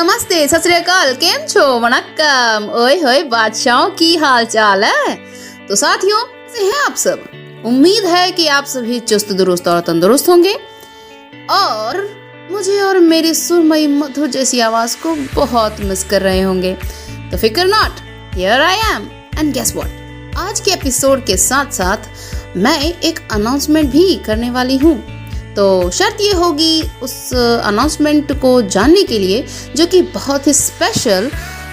नमस्ते, सत केम छो? वनक्कम ओए होए, बादशाहों की हाल चाल है? तो साथियों से हैं आप सब? उम्मीद है कि आप सभी चुस्त, दुरुस्त और तंदुरुस्त होंगे। और मुझे और मेरी सुरमई मधुर जैसी आवाज़ को बहुत मिस कर रहे होंगे। तो फ़िक्र not, here I am. And guess what आज के एपिसोड के साथ साथ मैं एक अनाउंसमेंट भी करने वाली हूँ। तो शर्त ये होगी उस अनाउंसमेंट को जानने के लिए जो कि बहुत ही स्पेशल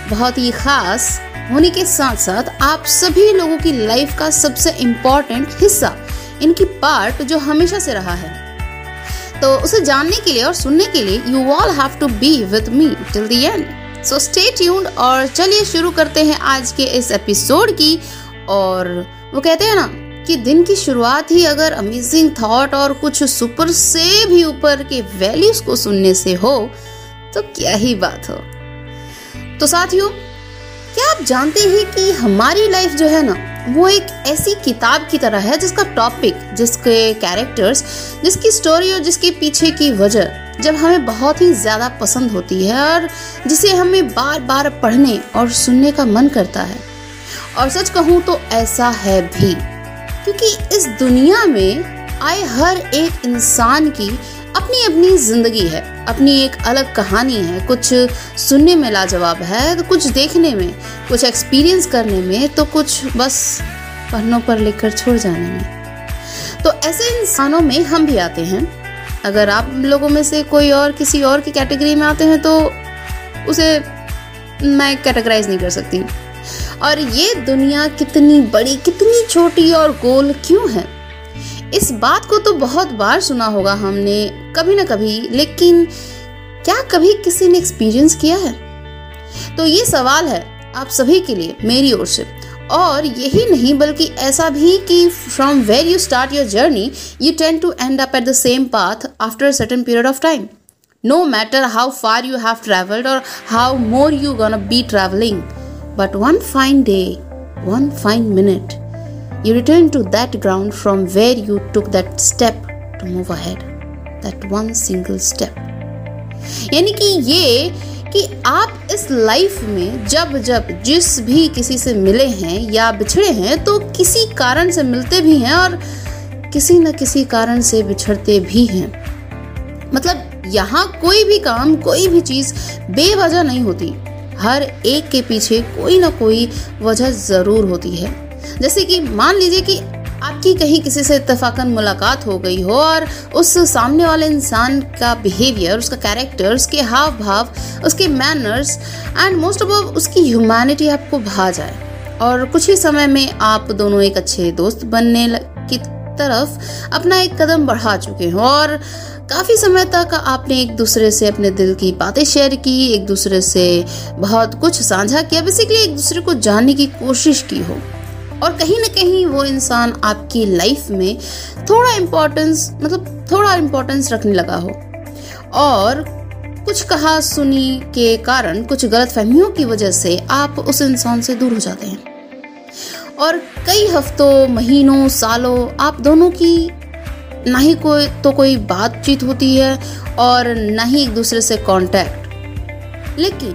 बहुत ही खास होने के साथ साथ आप सभी लोगों की लाइफ का सबसे इम्पोर्टेंट हिस्सा, इनकी पार्ट जो हमेशा से रहा है। तो उसे जानने के लिए और सुनने के लिए you all have to be with me till the end so stay tuned और चलिए शुरू करते हैं आज के इस एपिसोड की और वो कहते हैं ना कि दिन की शुरुआत ही अगर अमेजिंग थॉट और कुछ सुपर से भी ऊपर के वैल्यूज़ को सुनने से हो तो क्या ही बात हो। तो साथियों, क्या आप जानते हैं कि हमारी लाइफ जो है ना, वो एक ऐसी किताब की तरह है जिसका टॉपिक जिसके कैरेक्टर्स जिसकी स्टोरी और जिसके पीछे की वजह जब हमें बहुत ही ज़्यादा पसंद होती है और जिसे हमें बार बार पढ़ने और सुनने का मन करता है। और सच कहूँ तो ऐसा है भी। क्योंकि इस दुनिया में आए हर एक इंसान की अपनी अपनी ज़िंदगी है, अपनी एक अलग कहानी है। कुछ सुनने में लाजवाब है तो कुछ देखने में, कुछ एक्सपीरियंस करने में तो कुछ बस पन्नों पर लिखकर छोड़ जाने में। तो ऐसे इंसानों में हम भी आते हैं। अगर आप लोगों में से कोई और किसी और की कैटेगरी में आते हैं तो उसे मैं कैटेगराइज नहीं कर सकती। और ये दुनिया कितनी बड़ी, कितनी छोटी और गोल क्यों है? इस बात को तो बहुत बार सुना होगा हमने, कभी ना कभी, लेकिन क्या कभी किसी ने एक्सपीरियंस किया है? तो ये सवाल है आप सभी के लिए, मेरी ओर से। और यही नहीं, बल्कि ऐसा भी कि from where you start your journey you tend to end up at the same path after certain period of time no matter how far you have travelled और how more you gonna be travelling But one fine day, one fine minute, you return to that ground from where you took that step to move ahead. That one single step. यानी कि ये कि आप इस life में जब जब जिस भी किसी से मिले हैं या बिछड़े हैं तो किसी कारण से मिलते भी हैं और किसी न किसी कारण से बिछड़ते भी हैं मतलब यहाँ कोई भी काम कोई भी चीज़ बेवजह नहीं होती हर एक के पीछे कोई ना कोई वजह ज़रूर होती है। जैसे कि मान लीजिए कि आपकी कहीं किसी से इतफाकन मुलाकात हो गई हो और उस सामने वाले इंसान का बिहेवियर उसका कैरेक्टर उसके हाव भाव उसके मैनर्स एंड मोस्ट ऑफ़ उसकी ह्यूमैनिटी आपको भा जाए। और कुछ ही समय में आप दोनों एक अच्छे दोस्त बनने की तरफ़ अपना एक कदम बढ़ा चुके हो और काफ़ी समय तक आपने एक दूसरे से अपने दिल की बातें शेयर की, एक दूसरे से बहुत कुछ साझा किया। बेसिकली एक दूसरे को जानने की कोशिश की हो। और कहीं ना कहीं वो इंसान आपकी लाइफ में थोड़ा इम्पोर्टेंस मतलब थोड़ा इम्पोर्टेंस रखने लगा हो। और कुछ कहा सुनी के कारण, कुछ गलत फहमियों की वजह से आप उस इंसान से दूर हो जाते हैं। और कई हफ्तों, महीनों, सालों आप दोनों की ना ही कोई तो कोई बातचीत होती है और ना ही एक दूसरे से कांटेक्ट लेकिन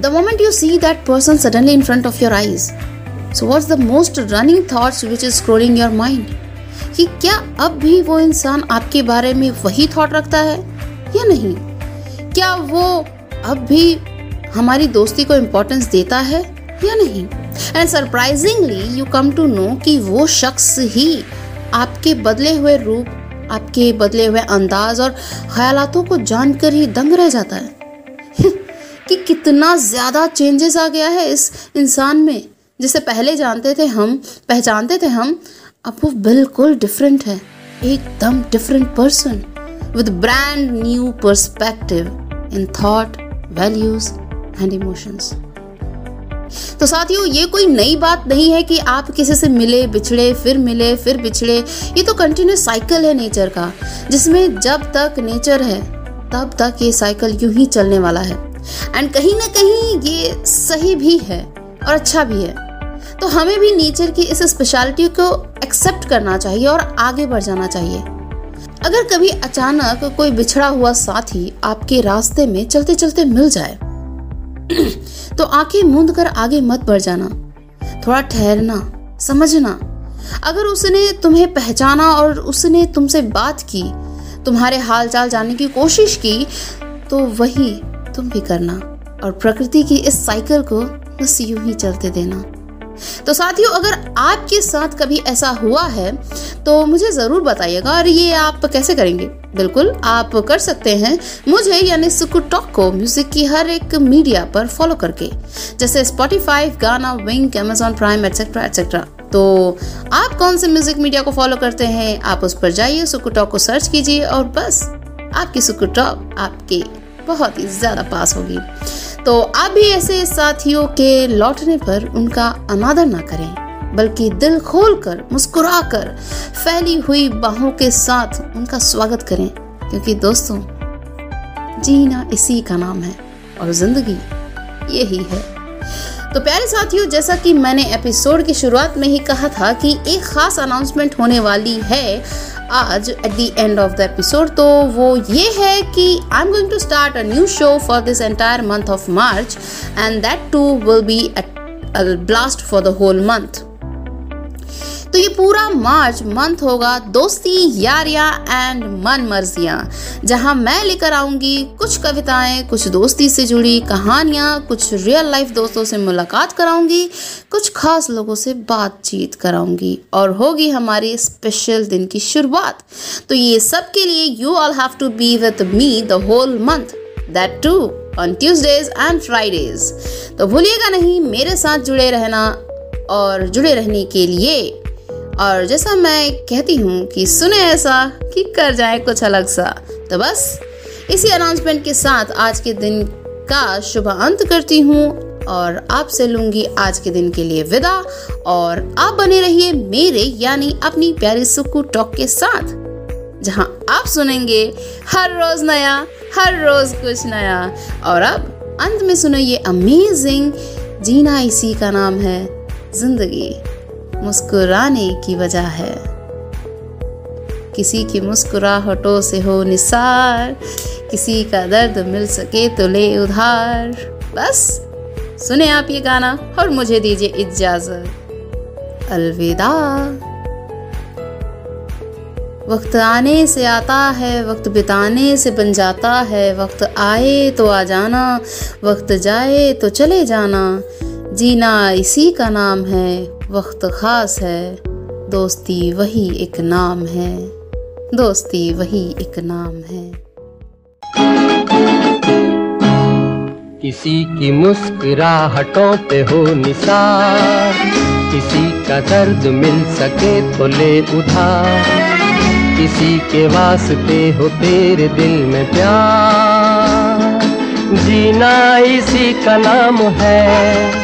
the moment you see that person suddenly in front of your eyes so what's the most running thoughts which is scrolling your mind कि क्या अब भी वो इंसान आपके बारे में वही थॉट रखता है या नहीं? क्या वो अब भी हमारी दोस्ती को इम्पोर्टेंस देता है या नहीं? And surprisingly you come to know कि वो शख्स ही आपके बदले हुए रूप, आपके बदले हुए अंदाज और ख्यालों को जानकर ही दंग रह जाता है। कि कितना ज़्यादा चेंजेस आ गया है इस इंसान में। जिसे पहले जानते थे हम, पहचानते थे हम, अब वो बिल्कुल डिफरेंट है। एकदम different person with brand new perspective in thought values and emotions तो साथियों, ये कोई नई बात नहीं है कि आप किसी से मिले, बिछड़े, फिर मिले, फिर बिछड़े। ये तो कंटिन्यूस साइकिल है नेचर का, जिसमें जब तक नेचर है, तब तक ये साइकिल यूँ ही चलने वाला है। एंड कहीं ना कहीं ये सही भी है और अच्छा भी है। तो हमें भी नेचर की इस स्पेशलिटी को एक्सेप्ट करना चाहिए और आगे बढ़ जाना चाहिए। अगर कभी अचानक कोई बिछड़ा हुआ साथी आपके रास्ते में चलते चलते मिल जाए तो आँखें मूंद कर आगे मत बढ़ जाना। थोड़ा ठहरना, समझना। अगर उसने तुम्हें पहचाना और उसने तुमसे बात की, तुम्हारे हाल चाल जानने की कोशिश की तो वही तुम भी करना और प्रकृति की इस साइकिल को बस यूँ ही चलते देना। तो साथियों, अगर आपके साथ कभी ऐसा हुआ है तो मुझे ज़रूर बताइएगा और ये आप कैसे करेंगे? बिल्कुल, आप कर सकते हैं मुझे यानी सुकू टॉक को म्यूज़िक की हर एक मीडिया पर फॉलो करके, जैसे Spotify Gaana Wynk Amazon Prime etcetera etcetera तो आप कौन से म्यूज़िक मीडिया को फॉलो करते हैं, आप उस पर जाइए, सुकू टॉक को सर्च कीजिए और बस, आपकी सुकू टॉक आपके बहुत ही ज़्यादा पास होगी। तो आप भी ऐसे साथियों के लौटने पर उनका अनादर ना करें। बल्कि दिल खोल कर मुस्कुरा कर फैली हुई बाहों के साथ उनका स्वागत करें। क्योंकि दोस्तों, जीना इसी का नाम है और ज़िंदगी यही है। तो प्यारे साथियों, जैसा कि मैंने एपिसोड की शुरुआत में ही कहा था कि एक खास अनाउंसमेंट होने वाली है आज at the end of the episode तो वो ये है कि I am going to start a new show for this entire month of March and that too will be blast for the whole month तो ये पूरा मार्च मंथ होगा, दोस्ती, यारियाँ एंड मन मर्जियाँ जहाँ मैं लेकर आऊँगी कुछ कविताएँ, कुछ दोस्ती से जुड़ी कहानियाँ, कुछ रियल लाइफ दोस्तों से मुलाकात कराऊँगी, कुछ खास लोगों से बातचीत कराऊँगी, और होगी हमारे स्पेशल दिन की शुरुआत। तो ये सब के लिए you all have to be with me the whole month that too on Tuesdays and Fridays तो भूलिएगा नहीं, मेरे साथ जुड़े रहना और जुड़े रहने के लिए और जैसा मैं कहती हूँ कि सुने ऐसा कि कर जाए कुछ अलग सा। तो बस, इसी अनाउंसमेंट के साथ आज के दिन का शुभ अंत करती हूँ और आपसे लूँगी आज के दिन के लिए विदा। और आप बने रहिए मेरे यानी अपनी प्यारी सुकू टॉक के साथ, जहाँ आप सुनेंगे हर रोज नया, हर रोज कुछ नया। और अब अंत में सुनो ये अमेजिंग जीना इसी का नाम है, ज़िंदगी। मुस्कुराने की वजह है। किसी की मुस्कुराहटों से हो निसार, किसी का दर्द मिल सके तो ले उधार। बस, सुने आप ये गाना और मुझे दीजिए इजाज़त। अलविदा। वक्त आने से आता है, वक्त बिताने से बन जाता है। वक्त आए तो आ जाना, वक्त जाए तो चले जाना। जीना इसी का नाम है, वक्त खास है। दोस्ती वही एक नाम है, दोस्ती वही एक नाम है। किसी की मुस्कुराहटों पे हो निसार, किसी का दर्द मिल सके तो ले उधार, किसी के वास्ते हो तेरे दिल में प्यार। जीना इसी का नाम है